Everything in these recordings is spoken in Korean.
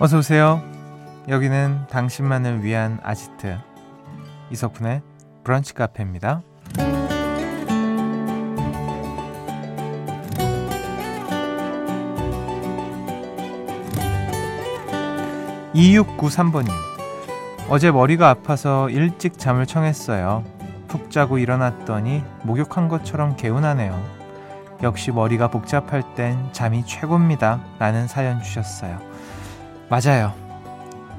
어서 오세요. 여기는 당신만을 위한 아지트 이석훈의 브런치 카페입니다. 2693번님. 어제 머리가 아파서 일찍 잠을 청했어요. 푹 자고 일어났더니 목욕한 것처럼 개운하네요. 역시 머리가 복잡할 땐 잠이 최고입니다. 라는 사연 주셨어요. 맞아요.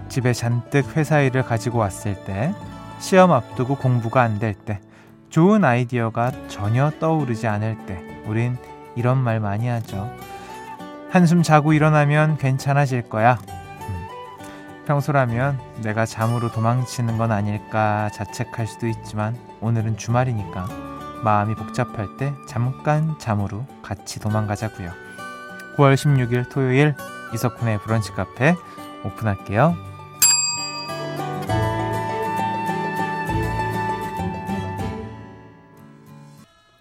집에 잔뜩 회사 일을 가지고 왔을 때, 시험 앞두고 공부가 안 될 때, 좋은 아이디어가 전혀 떠오르지 않을 때, 우린 이런 말 많이 하죠. 한숨 자고 일어나면 괜찮아질 거야. 평소라면 내가 잠으로 도망치는 건 아닐까 자책할 수도 있지만 오늘은 주말이니까 마음이 복잡할 때 잠깐 잠으로 같이 도망가자고요. 9월 16일 토요일 이석훈의 브런치 카페 오픈할게요.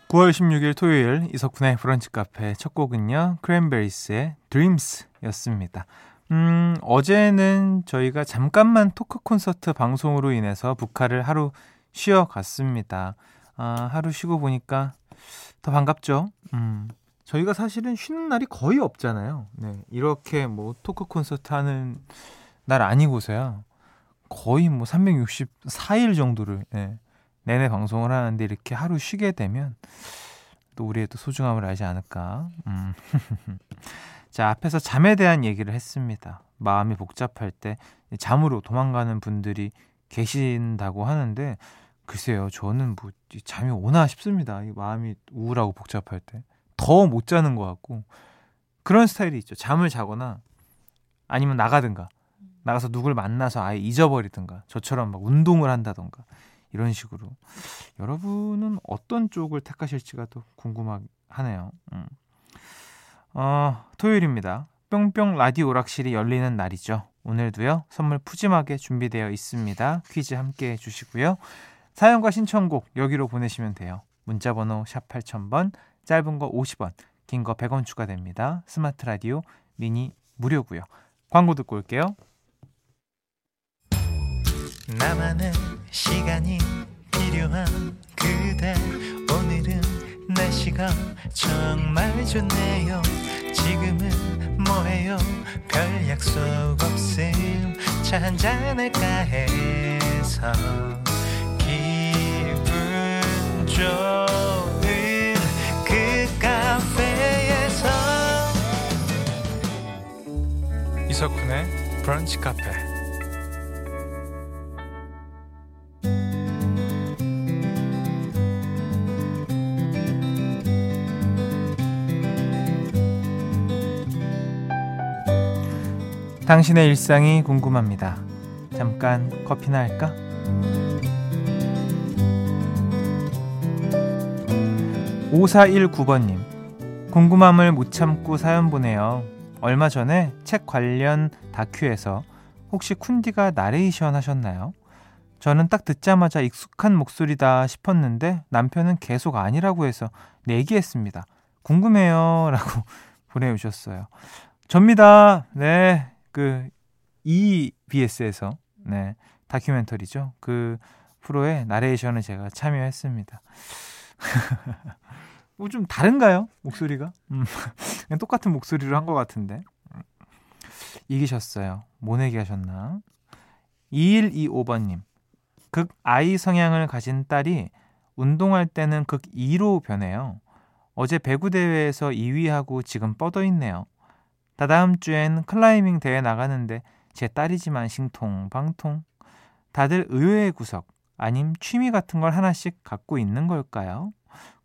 9월 16일 토요일 이석훈의 브런치 카페 첫 곡은요. 크랜베리스의 Dreams였습니다. 음, 어제는 저희가 잠깐만 토크 콘서트 방송으로 인해서 북한을 하루 쉬어 갔습니다. 아, 하루 쉬고 보니까 더 반갑죠? 음. 저희가 사실은 쉬는 날이 거의 없잖아요. 네. 이렇게 뭐 토크 콘서트 하는 날 아니고서야 거의 뭐 364일 정도를 네, 내내 방송을 하는데 이렇게 하루 쉬게 되면 또 우리의 또 소중함을 알지 않을까. 음. 자, 앞에서 잠에 대한 얘기를 했습니다. 마음이 복잡할 때 잠으로 도망가는 분들이 계신다고 하는데 글쎄요, 저는 뭐 잠이 오나 싶습니다. 이 마음이 우울하고 복잡할 때 더 못 자는 것 같고 그런 스타일이 있죠. 잠을 자거나 아니면 나가든가 나가서 누굴 만나서 아예 잊어버리든가 저처럼 막 운동을 한다던가 이런 식으로 여러분은 어떤 쪽을 택하실지가 또 궁금하네요. 음. 어, 토요일입니다. 뿅뿅 라디오 오락실이 열리는 날이죠. 오늘도요, 선물 푸짐하게 준비되어 있습니다. 퀴즈 함께 해주시고요. 사연과 신청곡 여기로 보내시면 돼요. 문자번호 샵 8000번, 짧은 거 50원, 긴 거 100원 추가됩니다. 스마트 라디오, 미니 무료고요. 광고 듣고 올게요. 나만의 시간이 필요한 그대 오늘은 날씨가 정말 좋네요. 지금은 뭐해요? 별 약속 없음 차 한잔할까 해서 기분 좋 이석훈의 브런치 카페 당신의 일상이 궁금합니다. 잠깐 커피나 할까? 5419번님, 궁금함을 못 참고 사연 보내요. 얼마 전에 책 관련 다큐에서 혹시 쿤디가 나레이션 하셨나요? 저는 딱 듣자마자 익숙한 목소리다 싶었는데 남편은 계속 아니라고 해서 내기했습니다. 궁금해요. 라고 보내주셨어요. 접니다. 네. 그 EBS에서 네 다큐멘터리죠. 그 프로의 나레이션을 제가 참여했습니다. 뭐 좀 다른가요? 목소리가? 음, 똑같은 목소리로 한 것 같은데. 이기셨어요. 뭐 내기하셨나? 2125번님. 극 I 성향을 가진 딸이 운동할 때는 극 E로 변해요. 어제 배구 대회에서 2위하고 지금 뻗어 있네요. 다다음 주엔 클라이밍 대회 나가는데 제 딸이지만 싱통 방통. 다들 의외의 구석 아님 취미 같은 걸 하나씩 갖고 있는 걸까요?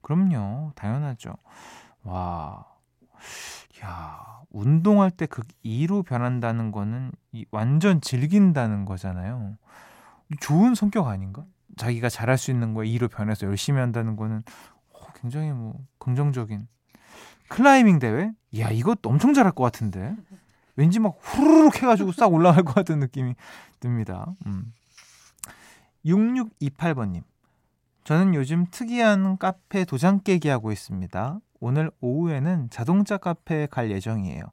그럼요. 당연하죠. 와. 야, 운동할 때 극 2로 변한다는 거는 완전 즐긴다는 거잖아요. 좋은 성격 아닌가? 자기가 잘할 수 있는 거에 2로 변해서 열심히 한다는 거는 굉장히 뭐 긍정적인 클라이밍 대회? 야, 이거 엄청 잘할 것 같은데. 왠지 막 후루룩 해가지고 싹 올라갈 것 같은 느낌이 듭니다. 음. 6628번님. 저는 요즘 특이한 카페 도장 깨기 하고 있습니다. 오늘 오후에는 자동차 카페에 갈 예정이에요.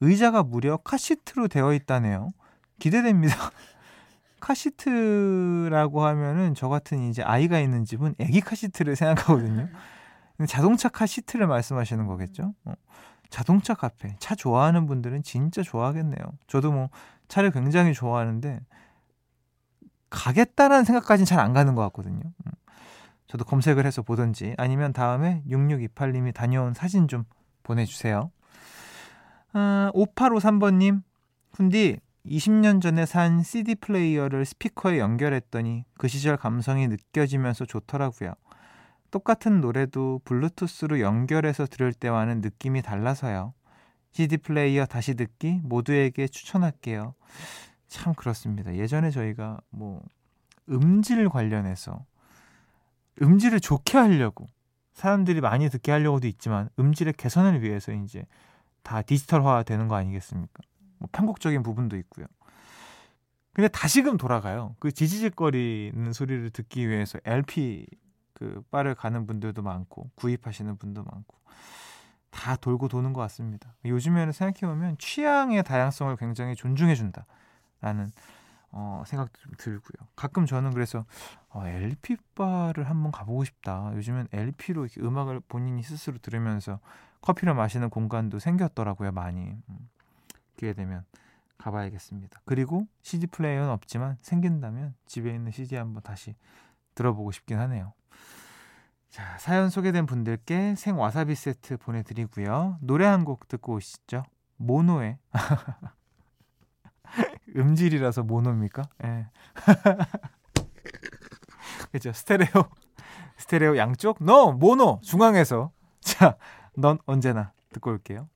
의자가 무려 카시트로 되어 있다네요. 기대됩니다. 카시트라고 하면은 저 같은 이제 아이가 있는 집은 애기 카시트를 생각하거든요. 자동차 카시트를 말씀하시는 거겠죠? 어. 자동차 카페. 차 좋아하는 분들은 진짜 좋아하겠네요. 저도 뭐 차를 굉장히 좋아하는데 가겠다라는 생각까지는 잘 안 가는 것 같거든요. 음. 저도 검색을 해서 보든지 아니면 다음에 6628님이 다녀온 사진 좀 보내주세요. 아, 5853번님, 훈디 20년 전에 산 CD 플레이어를 스피커에 연결했더니 그 시절 감성이 느껴지면서 좋더라고요. 똑같은 노래도 블루투스로 연결해서 들을 때와는 느낌이 달라서요. CD 플레이어 다시 듣기 모두에게 추천할게요. 참 그렇습니다. 예전에 저희가 뭐 음질 관련해서 음질을 좋게 하려고 사람들이 많이 듣게 하려고도 있지만 음질의 개선을 위해서 이제 다 디지털화 되는 거 아니겠습니까? 뭐 편곡적인 부분도 있고요. 근데 다시금 돌아가요. 그 지지직거리는 소리를 듣기 위해서 LP 그 바를 가는 분들도 많고 구입하시는 분도 많고 다 돌고 도는 것 같습니다. 요즘에는 생각해 보면 취향의 다양성을 굉장히 존중해 준다라는 어, 생각도 좀 들고요. 가끔 저는 그래서 어, LP 바를 한번 가보고 싶다. 요즘엔 LP로 이렇게 음악을 본인이 스스로 들으면서 커피를 마시는 공간도 생겼더라고요. 많이 음, 기회 되면 가봐야겠습니다. 그리고 CD 플레이어는 없지만 생긴다면 집에 있는 CD 한번 다시 들어보고 싶긴 하네요. 자, 사연 소개된 분들께 생 와사비 세트 보내드리고요. 노래 한 곡 듣고 오시죠. 모노의 음질이라서 모노입니까? 예. 네. 그죠 스테레오 스테레오 양쪽? No 모노 중앙에서 자, 넌 언제나 듣고 올게요.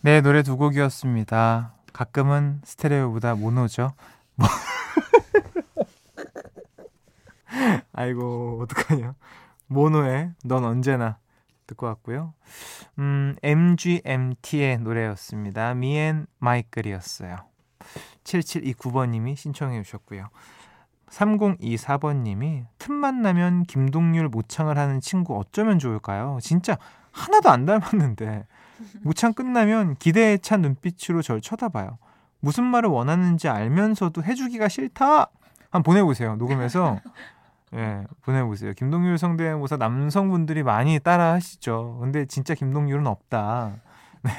네, 노래 두 곡이었습니다. 가끔은 스테레오보다 모노죠. 아이고 어떡하냐. 모노의 넌 언제나 듣고 왔고요. 음, MGMT의 노래였습니다. Me and Michael이었어요. 7729번님이 신청해 주셨고요. 3024번님이 틈만 나면 김동률 모창을 하는 친구 어쩌면 좋을까요? 진짜 하나도 안 닮았는데 모창 끝나면 기대에 찬 눈빛으로 절 쳐다봐요. 무슨 말을 원하는지 알면서도 해주기가 싫다. 한번 보내보세요. 녹음해서 예, 보내보세요. 김동률 성대모사 남성분들이 많이 따라 하시죠. 근데 진짜 김동률은 없다. 네.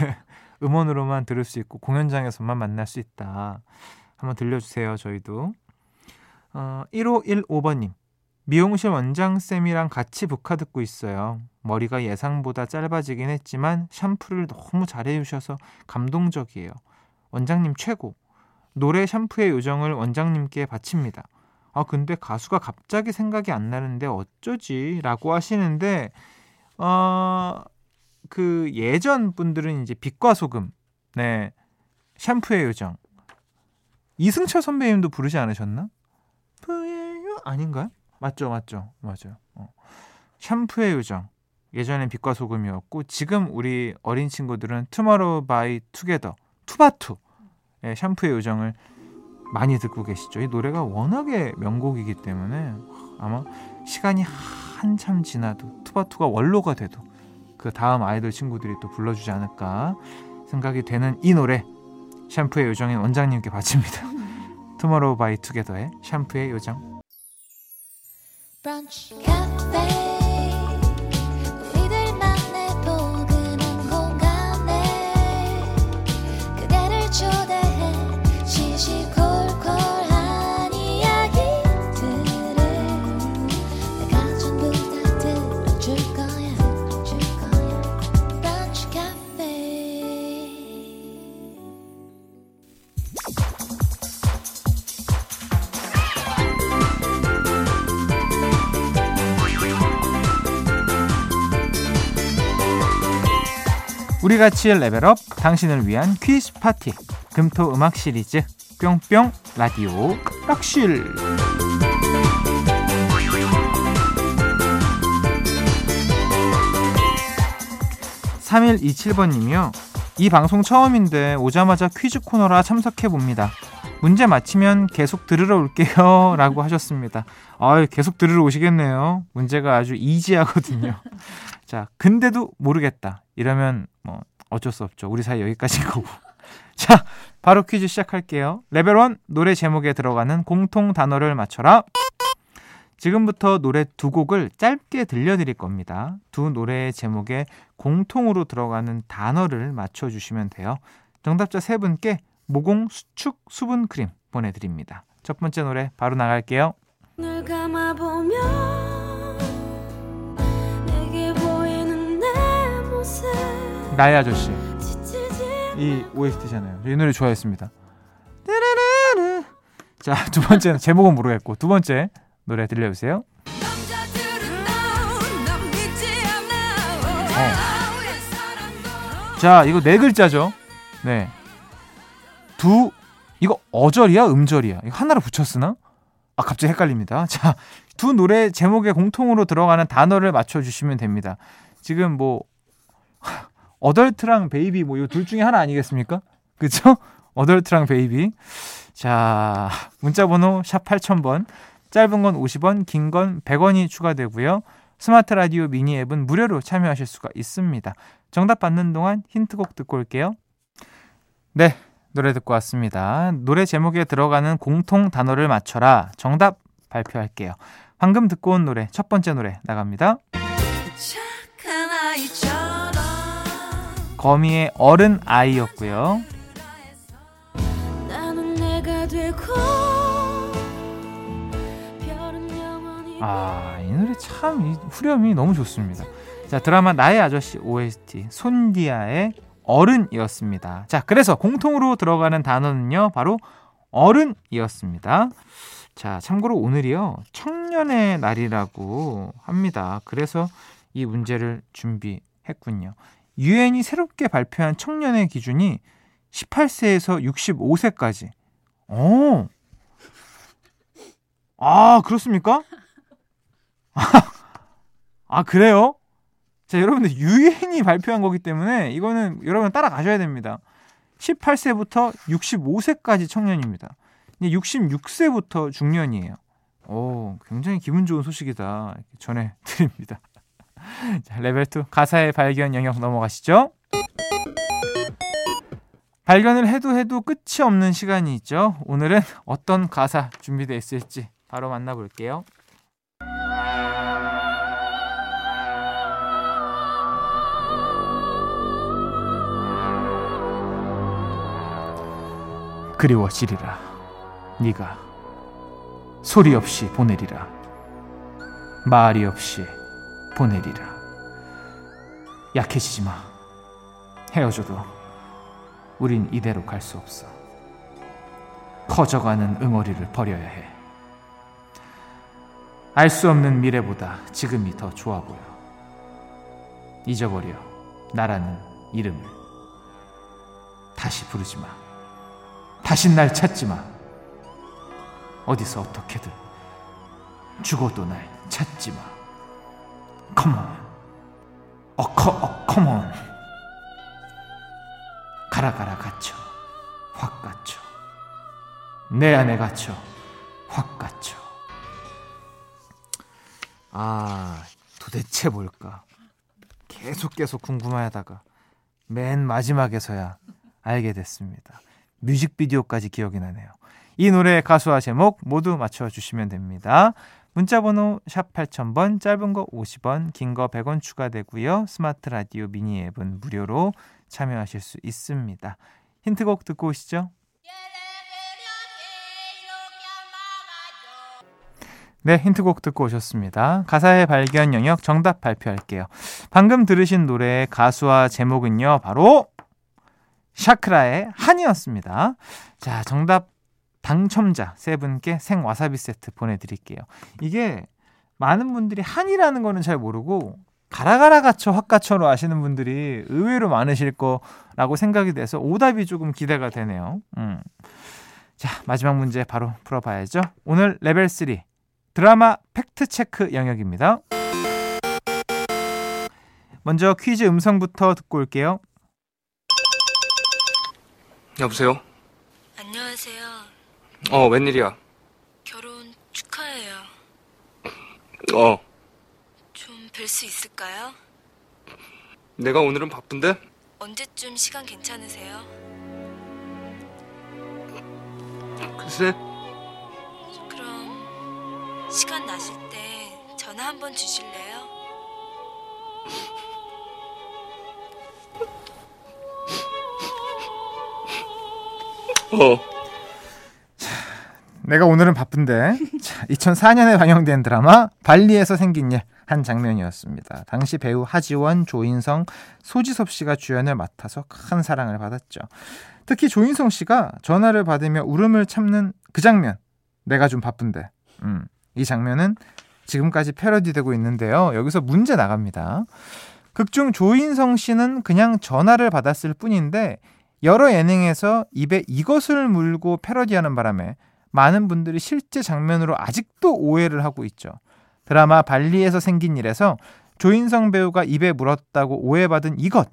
음원으로만 들을 수 있고 공연장에서만 만날 수 있다. 한번 들려주세요. 저희도. 어, 1515번님. 미용실 원장쌤이랑 같이 북카 듣고 있어요. 머리가 예상보다 짧아지긴 했지만 샴푸를 너무 잘해주셔서 감동적이에요. 원장님 최고. 노래 샴푸의 요정을 원장님께 바칩니다. 아, 근데 가수가 갑자기 생각이 안 나는데 어쩌지? 라고 하시는데, 어, 그 예전 분들은 이제 빛과 소금, 네, 샴푸의 요정. 이승철 선배님도 부르지 않으셨나? 아닌가요? 맞죠, 맞죠, 맞아요. 어. 샴푸의 요정. 예전엔 빛과 소금이었고 지금 우리 어린 친구들은 투모로우 바이 투게더 투바투 예, 샴푸의 요정을 많이 듣고 계시죠. 이 노래가 워낙에 명곡이기 때문에 아마 시간이 한참 지나도 투바투가 원로가 돼도 그 다음 아이돌 친구들이 또 불러주지 않을까 생각이 되는 이 노래. 샴푸의 요정인 원장님께 바칩니다. 투모로우 바이 투게더의 샴푸의 요정 우리 같이 레벨업 당신을 위한 퀴즈 파티 금토 음악 시리즈 뿅뿅 라디오 락실 3127번님이요. 이 방송 처음인데 오자마자 퀴즈 코너라 참석해 봅니다. 문제 맞히면 계속 들으러 올게요. 라고 하셨습니다. 아 계속 들으러 오시겠네요. 문제가 아주 easy하거든요. 자, 근데도 모르겠다. 이러면 뭐 어쩔 수 없죠. 우리 사이 여기까지인 거고. 자, 바로 퀴즈 시작할게요. 레벨 1 노래 제목에 들어가는 공통 단어를 맞춰라. 지금부터 노래 두 곡을 짧게 들려드릴 겁니다. 두 노래의 제목에 공통으로 들어가는 단어를 맞춰주시면 돼요. 정답자 세 분께 모공 수축 수분 크림 보내드립니다. 첫 번째 노래 바로 나갈게요. 나의 아저씨 이 OST잖아요. 이 노래 좋아했습니다. 자, 두 번째는 제목은 모르겠고 두 번째 노래 들려주세요. 어. 자, 이거 네 글자죠. 네. 두 이거 어절이야, 음절이야. 이거 하나로 붙였으나? 아, 갑자기 헷갈립니다. 자, 두 노래 제목에 공통으로 들어가는 단어를 맞춰 주시면 됩니다. 지금 뭐 adult랑 baby 뭐이둘 중에 하나 아니겠습니까? 그쵸? adult랑 baby. 자, 문자 번호 샵 8000번. 짧은 건 50원, 긴 건 100원이 추가되고요. 스마트 라디오 미니 앱은 무료로 참여하실 수가 있습니다. 정답 받는 동안 힌트곡 듣고 올게요. 네, 노래 듣고 왔습니다. 노래 제목에 들어가는 공통 단어를 맞춰라. 정답 발표할게요. 방금 듣고 온 노래, 첫 번째 노래 나갑니다. 거미의 어른 아이였고요. 아, 이 노래 참 후렴이 너무 좋습니다. 자, 드라마 나의 아저씨 OST 손디아의 어른이었습니다. 자, 그래서 공통으로 들어가는 단어는요, 바로 어른이었습니다. 자, 참고로 오늘이요, 청년의 날이라고 합니다. 그래서 이 문제를 준비했군요. 유엔이 새롭게 발표한 청년의 기준이 18세에서 65세까지. 어. 아, 그렇습니까? 아, 그래요? 자, 여러분들 유엔이 발표한 거기 때문에 이거는 여러분 따라가셔야 됩니다. 18세부터 65세까지 청년입니다. 66세부터 중년이에요. 오, 굉장히 기분 좋은 소식이다. 전해 드립니다. 자, 레벨 2 가사의 발견 영역 넘어가시죠. 발견을 해도 해도 끝이 없는 시간이 있죠. 오늘은 어떤 가사 준비되어 있을지 바로 만나볼게요. 그리워지리라 네가 소리 없이 보내리라 말이 없이 보내리라. 약해지지 마. 헤어져도 우린 이대로 갈 수 없어. 커져가는 응어리를 버려야 해. 알 수 없는 미래보다 지금이 더 좋아 보여. 잊어버려 나라는 이름을. 다시 부르지 마. 다신 날 찾지 마. 어디서 어떻게든 죽어도 날 찾지 마. Come. 어, 커, 어, on. 가라, 가라, 갇혀. 확 갇혀. 내 안에 갇혀. 확 갇혀. 아, 도대체 뭘까? 계속 계속 궁금하다가 맨 마지막에서야 알게 됐습니다. 뮤직비디오까지 기억이 나네요. 이 노래 가수와 제목 모두 맞춰주시면 됩니다. 문자번호 샵 8000번, 짧은 거 50원, 긴 거 100원 추가되고요. 스마트 라디오 미니 앱은 무료로 참여하실 수 있습니다. 힌트곡 듣고 오시죠. 네, 힌트곡 듣고 오셨습니다. 가사의 발견 영역 정답 발표할게요. 방금 들으신 노래의 가수와 제목은요, 바로 샤크라의 한이었습니다. 자, 정답 당첨자 세 분께 생와사비 세트 보내드릴게요. 이게 많은 분들이 한이라는 거는 잘 모르고 가라가라 갇혀 확가쳐로 아시는 분들이 의외로 많으실 거라고 생각이 돼서 오답이 조금 기대가 되네요. 음. 자, 마지막 문제 바로 풀어봐야죠. 오늘 레벨 3 드라마 팩트 체크 영역입니다. 먼저 퀴즈 음성부터 듣고 올게요. 여보세요? 안녕하세요. 어, 웬일이야? 결혼 축하해요. 어, 좀 뵐 수 있을까요? 내가 오늘은 바쁜데? 언제쯤 시간 괜찮으세요? 글쎄, 그럼 시간 나실 때 전화 한번 주실래요? 어, 내가 오늘은 바쁜데 2004년에 방영된 드라마 발리에서 생긴 일 한 장면이었습니다. 당시 배우 하지원, 조인성, 소지섭 씨가 주연을 맡아서 큰 사랑을 받았죠. 특히 조인성 씨가 전화를 받으며 울음을 참는 그 장면 내가 좀 바쁜데 음, 이 장면은 지금까지 패러디되고 있는데요. 여기서 문제 나갑니다. 극중 조인성 씨는 그냥 전화를 받았을 뿐인데 여러 예능에서 입에 이것을 물고 패러디하는 바람에 많은 분들이 실제 장면으로 아직도 오해를 하고 있죠. 드라마 발리에서 생긴 일에서 조인성 배우가 입에 물었다고 오해받은 이것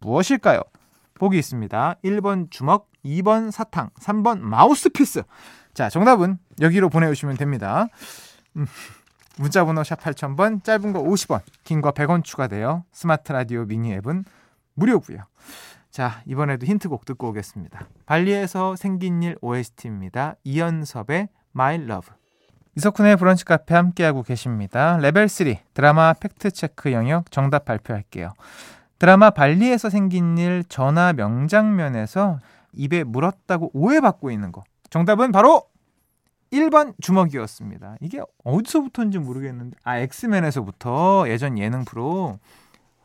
무엇일까요? 보기 있습니다. 1번 주먹, 2번 사탕, 3번 마우스피스. 자, 정답은 여기로 보내주시면 됩니다. 음, 문자번호 샵 8000번, 짧은 거 50원, 긴 거 100원 추가되어 스마트 라디오 미니 앱은 무료고요. 자, 이번에도 힌트곡 듣고 오겠습니다. 발리에서 생긴 일 OST입니다. 이연섭의 My Love. 이석훈의 브런치 카페 함께하고 계십니다. 레벨 3 드라마 팩트 체크 영역 정답 발표할게요. 드라마 발리에서 생긴 일 전화 명장면에서 입에 물었다고 오해받고 있는 거. 정답은 바로 1번 주먹이었습니다. 이게 어디서부터인지 모르겠는데 아 엑스맨에서부터 예전 예능 프로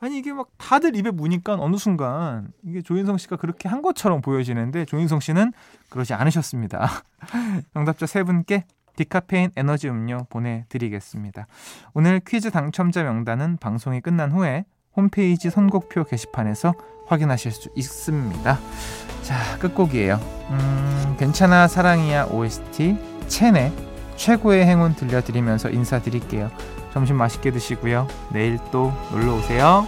아니 이게 막 다들 입에 무니까 어느 순간 이게 조인성 씨가 그렇게 한 것처럼 보여지는데 조인성 씨는 그러지 않으셨습니다. 정답자 세 분께 디카페인 에너지 음료 보내드리겠습니다. 오늘 퀴즈 당첨자 명단은 방송이 끝난 후에 홈페이지 선곡표 게시판에서 확인하실 수 있습니다. 자, 끝곡이에요. 음, 괜찮아 사랑이야 OST 첸의 최고의 행운 들려드리면서 인사드릴게요. 점심 맛있게 드시고요. 내일 또 놀러 오세요.